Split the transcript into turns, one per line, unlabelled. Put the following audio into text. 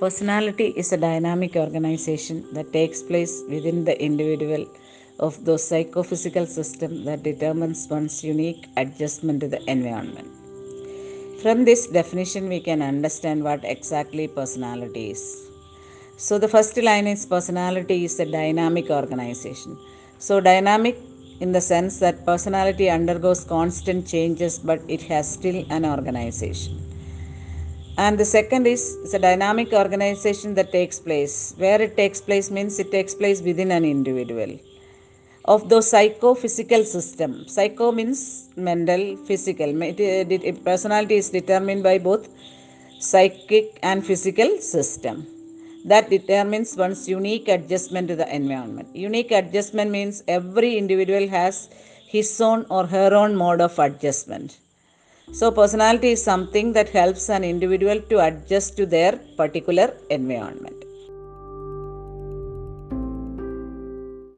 Personality is a dynamic organization that takes place within the individual of those psychophysical system that determines one's unique adjustment to the environment. From this definition, we can understand what exactly personality is. So, the first line is personality is a dynamic organization. So, dynamic in the sense that personality undergoes constant changes, but it has still an organization. And the second is it's a dynamic organization that takes place. Where it takes place means it takes place within an individual. Of those psychophysical system, psycho means mental, physical. Personality is determined by both psychic and physical system. That determines one's unique adjustment to the environment. Unique adjustment means every individual has his own or her own mode of adjustment. So, personality is something that helps an individual to adjust to their particular environment.